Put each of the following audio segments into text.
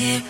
here.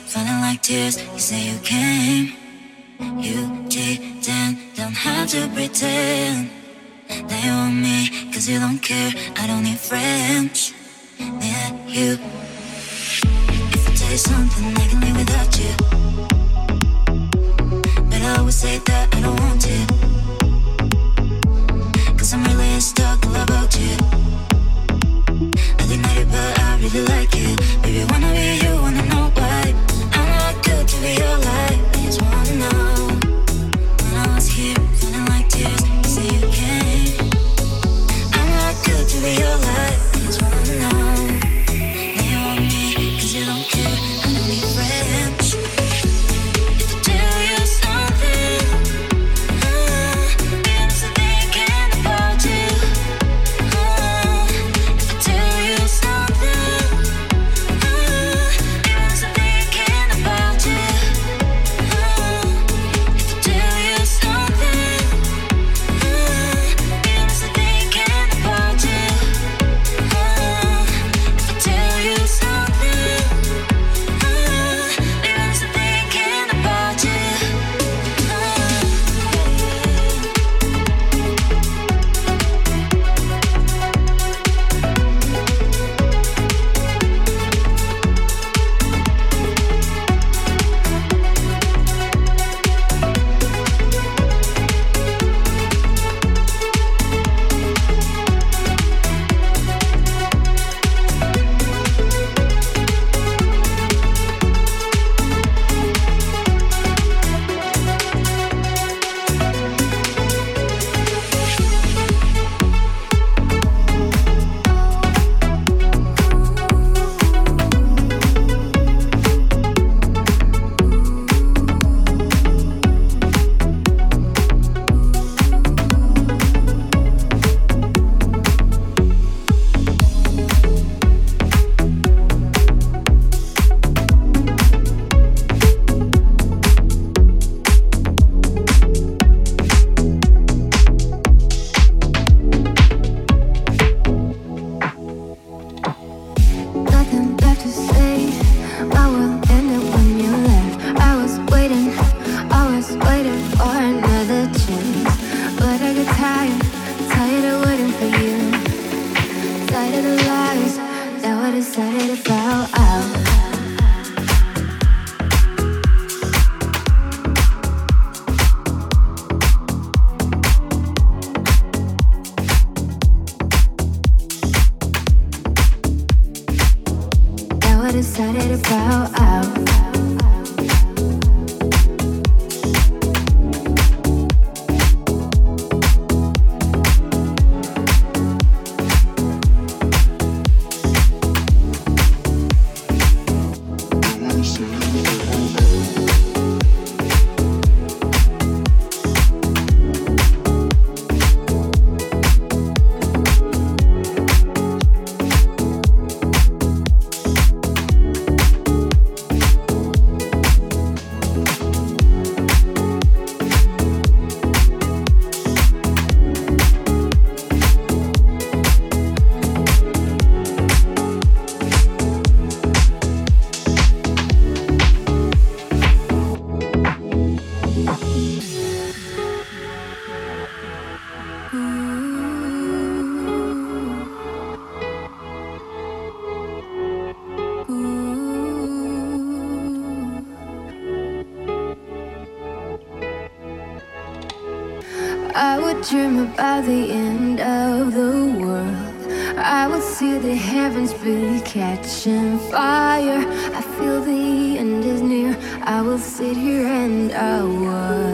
by the end of the world, I will see the heavens be catching fire. I feel the end is near. I will sit here and I will.